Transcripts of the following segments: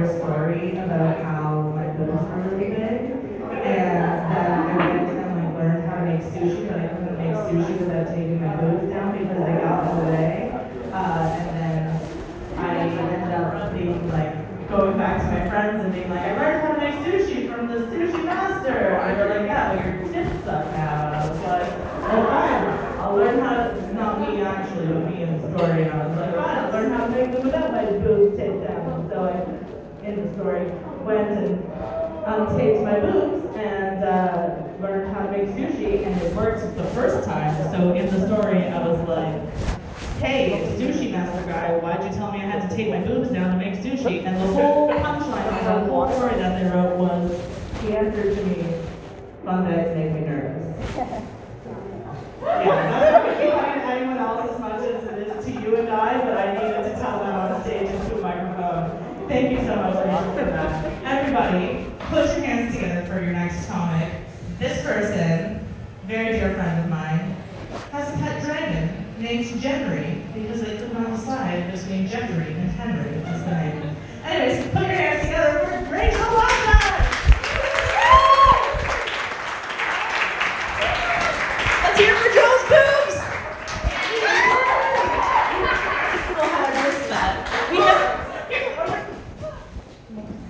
entire story about how my boobs were really big, and that I went and like learned how to make sushi, but I couldn't make sushi without taking my boobs down because they got in the way. Uh, and then I ended up being like going back to my friends and being like, I learned how to make sushi from the sushi master. And they were like, yeah, well your tits suck now. And I was like, oh fine, I'll learn how to, not me actually, but me in the story. And I was like, fine, I'll learn how to make them without my boobs taped down. So I, in the story, went and untaped my boobs and uh, learned how to make sushi, and it worked the first time. So in the story, I was like, "Hey, sushi master guy, why'd you tell me I had to take my boobs down to make sushi?" And the whole punchline of the whole story that they wrote was, "He answered to me, fun days make me nervous." Yeah, that's not to anyone else as much as it is to you and I, Thank you so much, for that. Everybody, put your hands together for your next comic. This person, very dear friend of mine, has a pet dragon named Jeffrey because they couldn't on the slide between Jeffrey and Henry, which is the name. Anyways, put your hands together for Rachel Wagner! Let's hear it for Joe's boobs! Well, how I missed that. We have.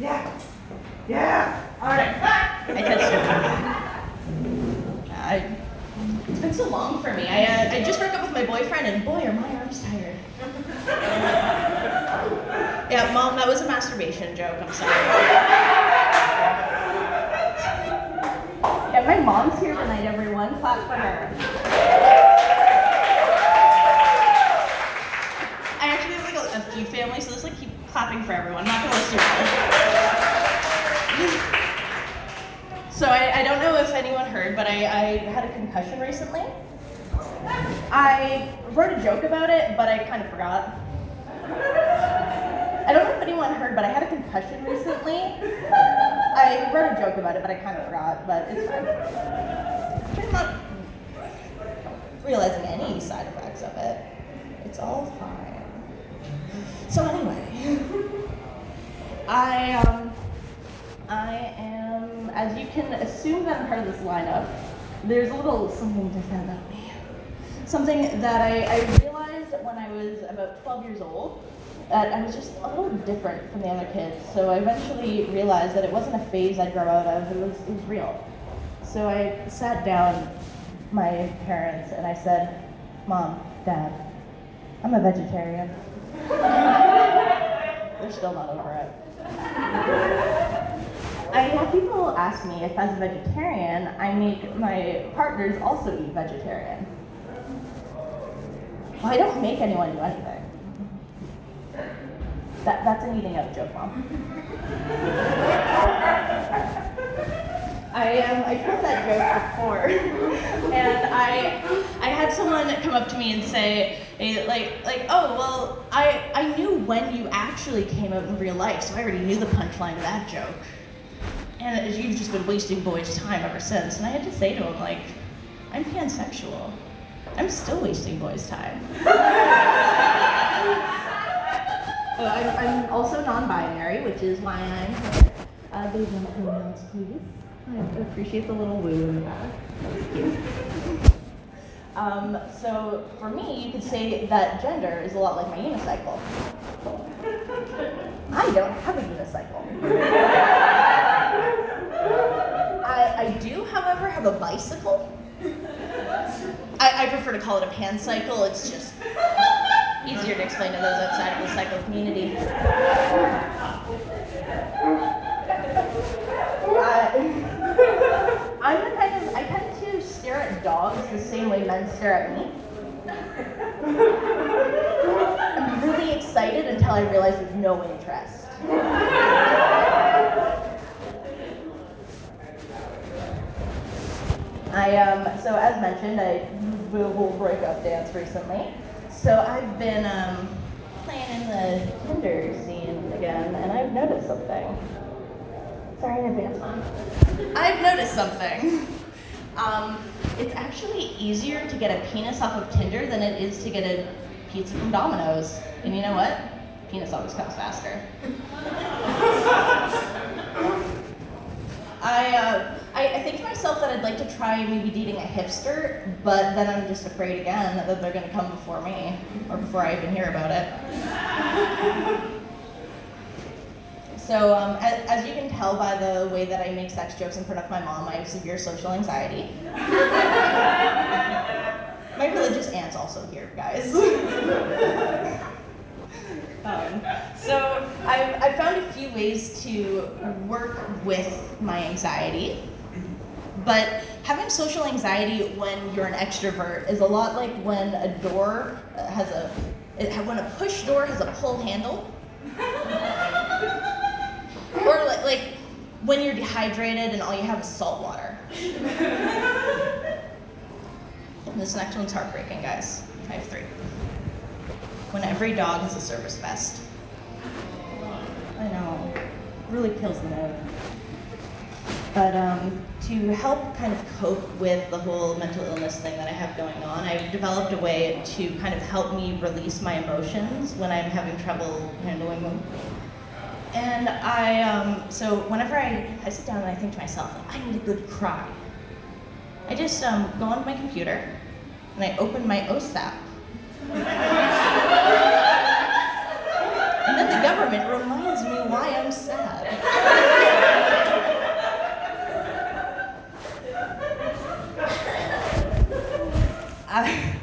Yeah. Yeah. All right. I touched it. I, it's been so long for me. I, uh, I just broke up with my boyfriend, and boy, are my arms tired. yeah, mom, that was a masturbation joke. I'm sorry. Yeah, my mom's here tonight, everyone. Clap for her. I actually have like a, a few families, so let's like keep clapping for everyone. I'm not gonna list you all. So I, I don't know if anyone heard, but I, I had a concussion recently. I wrote a joke about it, but I kind of forgot. I don't know if anyone heard, but I had a concussion recently. I wrote a joke about it, but I kind of forgot, but it's fine. I'm not realizing any side effects of it. It's all fine. So anyway, I um, I am, as you can assume that I'm part of this lineup. There's a little something different about me. Something that I, I realized when I was about 12 years old that I was just a little different from the other kids. So I eventually realized that it wasn't a phase I'd grow out of. It was it was real. So I sat down my parents and I said, Mom, Dad, I'm a vegetarian. They're still not over it. I have people ask me if, as a vegetarian, I make my partners also eat vegetarian. Well, I don't make anyone do anything. That, that's an eating out joke, Mom. I um, I told that joke before, and I I had someone come up to me and say eh, like like oh well I I knew when you actually came out in real life, so I already knew the punchline of that joke, and you've just been wasting boys' time ever since. And I had to say to him like, I'm pansexual, I'm still wasting boys' time. Uh, I'm, I'm also non-binary, which is why I'm here. Uh, those no pronouns, please. I appreciate the little woo in the back. That was cute. Um, so for me, you could say that gender is a lot like my unicycle. I don't have a unicycle. I, I do, have a bicycle. I, I prefer to call it a pan cycle. It's just easier to explain to those outside of the cycle community. Uh, I'm the kind of I tend to stare at dogs the same way men stare at me. I'm really excited until I realize there's no interest. I um so as mentioned, I a breakup dance recently. So I've been um playing in the Tinder scene again, and I've noticed something. Sorry in advance, mom. I've noticed something. Um, it's actually easier to get a penis off of Tinder than it is to get a pizza from Domino's. And you know what? Penis always comes faster. I, uh, I, I think to myself that I'd like to try maybe dating a hipster, but then I'm just afraid again that they're gonna come before me, or before I even hear about it. So, um, as, as you can tell by the way that I make sex jokes in front of my mom, I have severe social anxiety. my religious aunt's also here, guys. Um, so I've, I've found a few ways to work with my anxiety. But having social anxiety when you're an extrovert is a lot like when a door has a, when a push door has a pull handle. or like, like when you're dehydrated and all you have is salt water. This next one's heartbreaking, guys. I have three when every dog has a service vest. I know, really kills the mood. But um, to help kind of cope with the whole mental illness thing that I have going on, I've developed a way to kind of help me release my emotions when I'm having trouble handling them. And I, um, so whenever I, I sit down and I think to myself, I need a good cry, I just um, go onto my computer and I open my OSAP and then the government reminds me why I'm sad. I,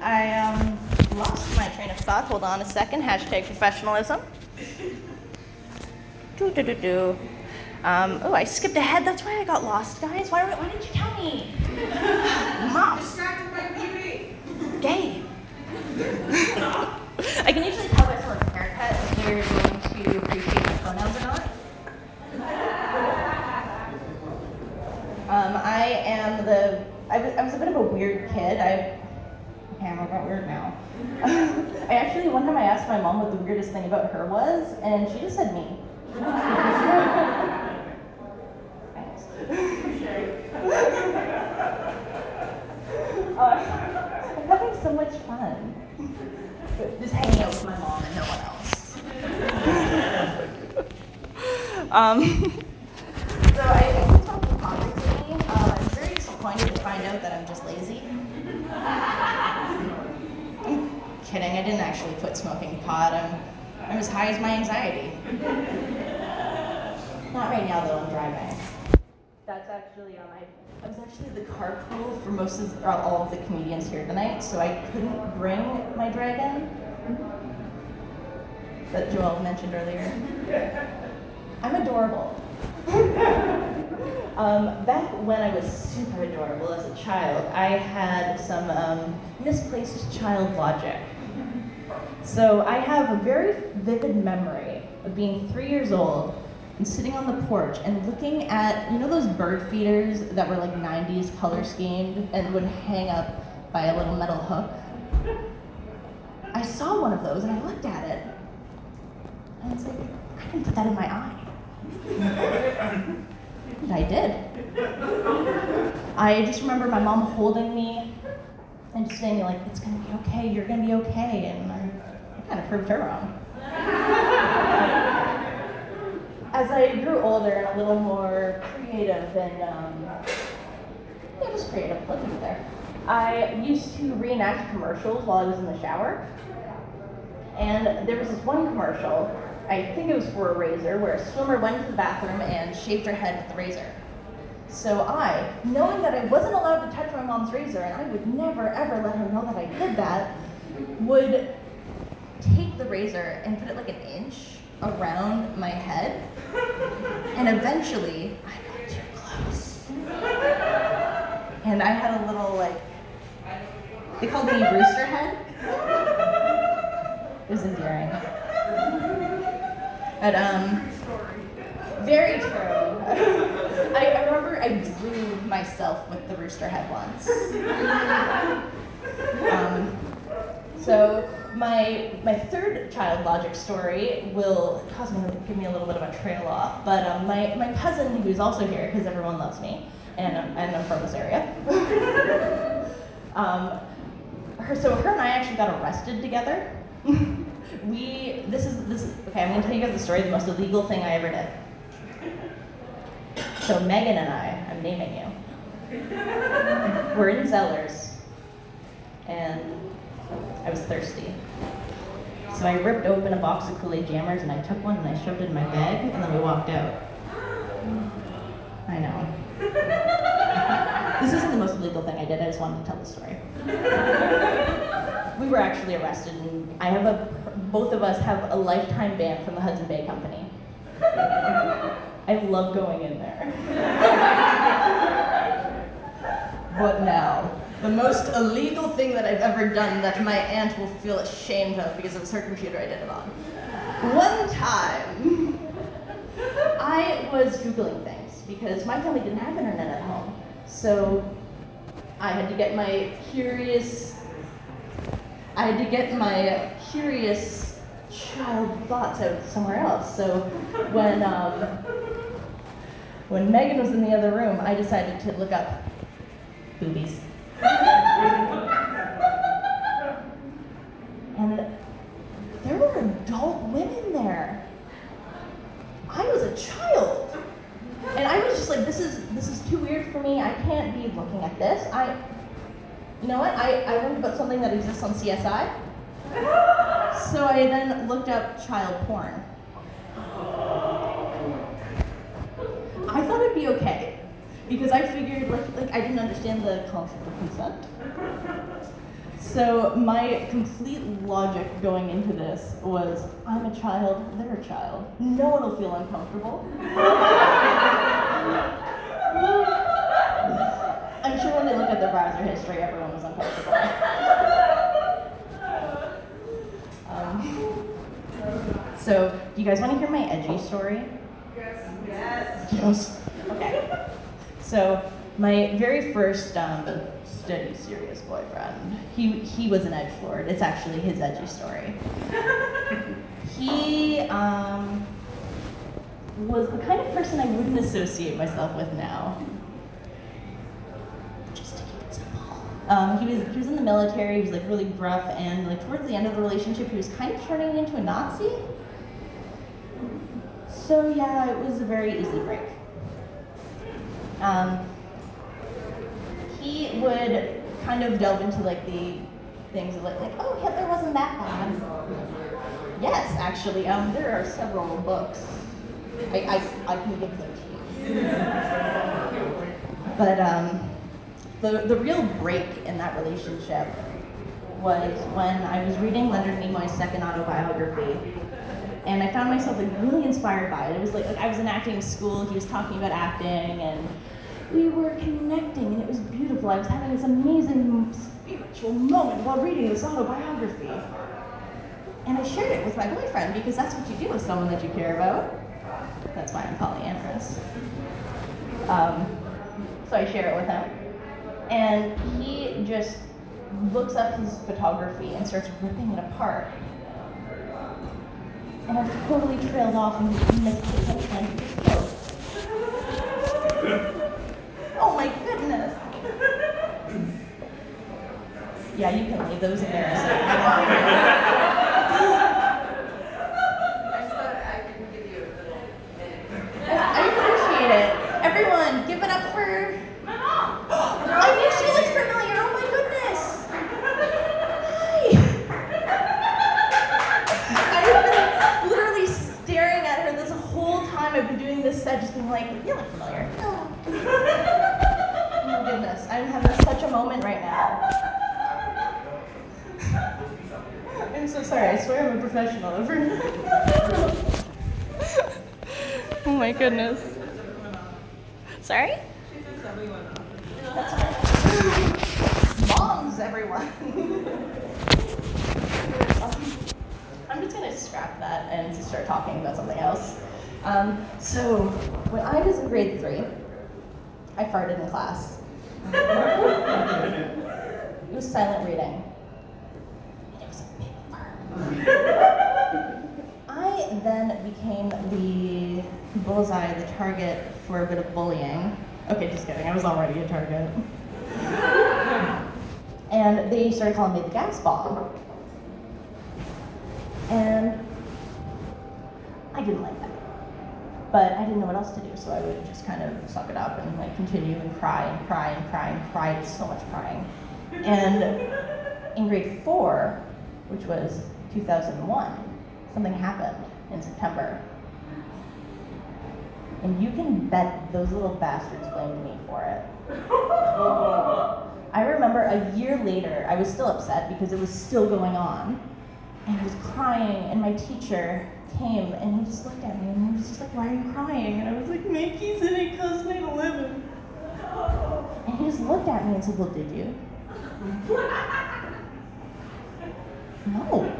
I um, lost my train of thought. Hold on a second. Hashtag professionalism. Do do do do. Um, oh, I skipped ahead. That's why I got lost, guys. Why, why didn't you tell me? Mom. Distracted by beauty. Gay. I can usually tell by someone's haircut if they're going to appreciate my pronouns or not. Um, I am the. I was, I was a bit of a weird kid. I. Okay, I'm about weird now. I actually, one time I asked my mom what the weirdest thing about her was, and she just said me. Uh, I'm having so much fun. Just hanging out with my mom and no one else. um, so I, I can tell from mom recently, uh, I'm very disappointed to find out that I'm just lazy. I'm kidding, I didn't actually quit smoking pot. I'm, I'm as high as my anxiety. Not right now though, I'm driving. That's actually on my. I was actually the carpool for most of or all of the comedians here tonight, so I couldn't bring my dragon that Joel mentioned earlier. I'm adorable. um, back when I was super adorable as a child, I had some um, misplaced child logic. So I have a very vivid memory of being three years old and sitting on the porch and looking at, you know, those bird feeders that were like 90s color schemed and would hang up by a little metal hook? I saw one of those and I looked at it and I was like, I can put that in my eye. and I did. I just remember my mom holding me and saying, like, it's gonna be okay, you're gonna be okay. And I kind of proved her wrong. As I grew older and a little more creative and, um, yeah, just creative, let there. I used to reenact commercials while I was in the shower. And there was this one commercial, I think it was for a razor, where a swimmer went to the bathroom and shaved her head with the razor. So I, knowing that I wasn't allowed to touch my mom's razor and I would never ever let her know that I did that, would the razor and put it like an inch around my head. And eventually, I got too close. And I had a little like, they called me rooster head. It was endearing. But um, Very true. I, I remember I drew myself with the rooster head once. Um, so my my third child logic story will cause me to give me a little bit of a trail off, but um, my my cousin who's also here because everyone loves me and I'm, and I'm from this area. um, her so her and I actually got arrested together. we this is this okay. I'm gonna tell you guys the story. The most illegal thing I ever did. So Megan and I, I'm naming you. We're in Zellers, and I was thirsty. So I ripped open a box of Kool-Aid Jammers and I took one and I shoved it in my bag and then we walked out. I know. This isn't the most illegal thing I did. I just wanted to tell the story. We were actually arrested, and I have a. Both of us have a lifetime ban from the Hudson Bay Company. I love going in there. But now, the most illegal thing that I've ever done that my aunt will feel ashamed of because it was her computer I did it on. One time, I was Googling things because my family didn't have internet at home. So I had to get my curious, I had to get my curious child thoughts out somewhere else. So when, um, when Megan was in the other room, I decided to look up boobies. And there were adult women there. I was a child. And I was just like, this is this is too weird for me. I can't be looking at this. I you know what? I, I learned about something that exists on CSI. So I then looked up child porn. I thought it'd be okay. Because I figured like like I didn't understand the concept of consent. So my complete logic going into this was I'm a child, they're a child. No one will feel uncomfortable. I'm sure when they look at the browser history, everyone was uncomfortable. Um, so, do you guys want to hear my edgy story? Yes. Yes. Okay. So, my very first um, steady, serious boyfriend, he, he was an edge lord. It's actually his edgy story. he um, was the kind of person I wouldn't associate myself with now. Just to keep it simple. Um, he was he was in the military. He was like really gruff, and like towards the end of the relationship, he was kind of turning into a Nazi. So yeah, it was a very easy break. Um, he would kind of delve into like the things of like, like oh Hitler wasn't that bad. Yes, actually, um, there are several books. I, I, I can give them to you. But um, the, the real break in that relationship was when I was reading Leonard Nimoy's second autobiography. And I found myself like really inspired by it. It was like, like I was in acting school, he was talking about acting, and we were connecting, and it was beautiful. I was having this amazing spiritual moment while reading this autobiography. And I shared it with my boyfriend because that's what you do with someone that you care about. That's why I'm polyamorous. Um, so I share it with him. And he just looks up his photography and starts ripping it apart. And I've totally trailed off and missed the punchline of this joke. Oh my goodness. Yeah, you can leave those embarrassing. I just thought I could give you a little minute. I appreciate it. Everyone, give it up for. My mom! I knew she looked familiar. Oh my goodness. Hi. I've been literally staring at her this whole time I've been doing this set, just being like, you look familiar. Oh. oh my goodness. I'm having such a moment right now. Sorry. I swear I'm a professional. oh my goodness. Sorry? Moms, everyone. Um, I'm just gonna scrap that and just start talking about something else. Um, so when I was in grade three, I farted in class. it was silent reading. I then became the bullseye, the target for a bit of bullying. Okay, just kidding. I was already a target. and they started calling me the gas bomb. And I didn't like that. But I didn't know what else to do, so I would just kind of suck it up and like continue and cry and cry and cry and cry. So much crying. And in grade four, which was 2001, something happened in September. And you can bet those little bastards blamed me for it. I remember a year later, I was still upset because it was still going on. And I was crying, and my teacher came and he just looked at me and he was just like, Why are you crying? And I was like, Mickey's in it because they live in. And he just looked at me and said, Well, did you? no.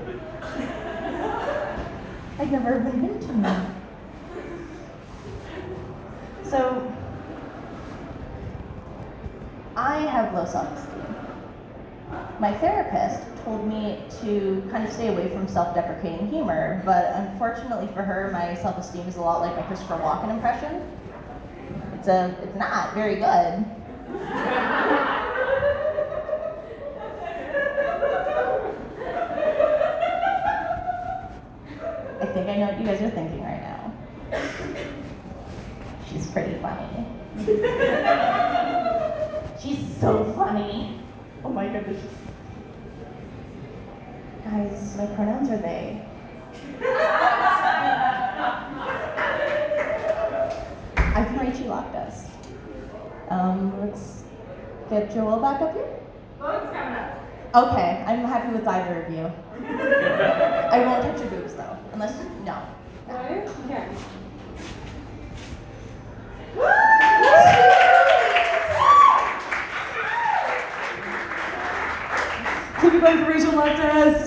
I'd never even been to me. So, I have low self esteem. My therapist told me to kind of stay away from self deprecating humor, but unfortunately for her, my self esteem is a lot like my Christopher Walken impression. It's, a, it's not very good. I I know what you guys are thinking right now. She's pretty funny. She's so funny. Oh my goodness. Guys, my pronouns are they. I've been Rachel Loftus. Um, let's get Joel back up here. Okay, I'm happy with either of you. I won't touch your boobs though, unless no. Keep it going for Rachel Loftus.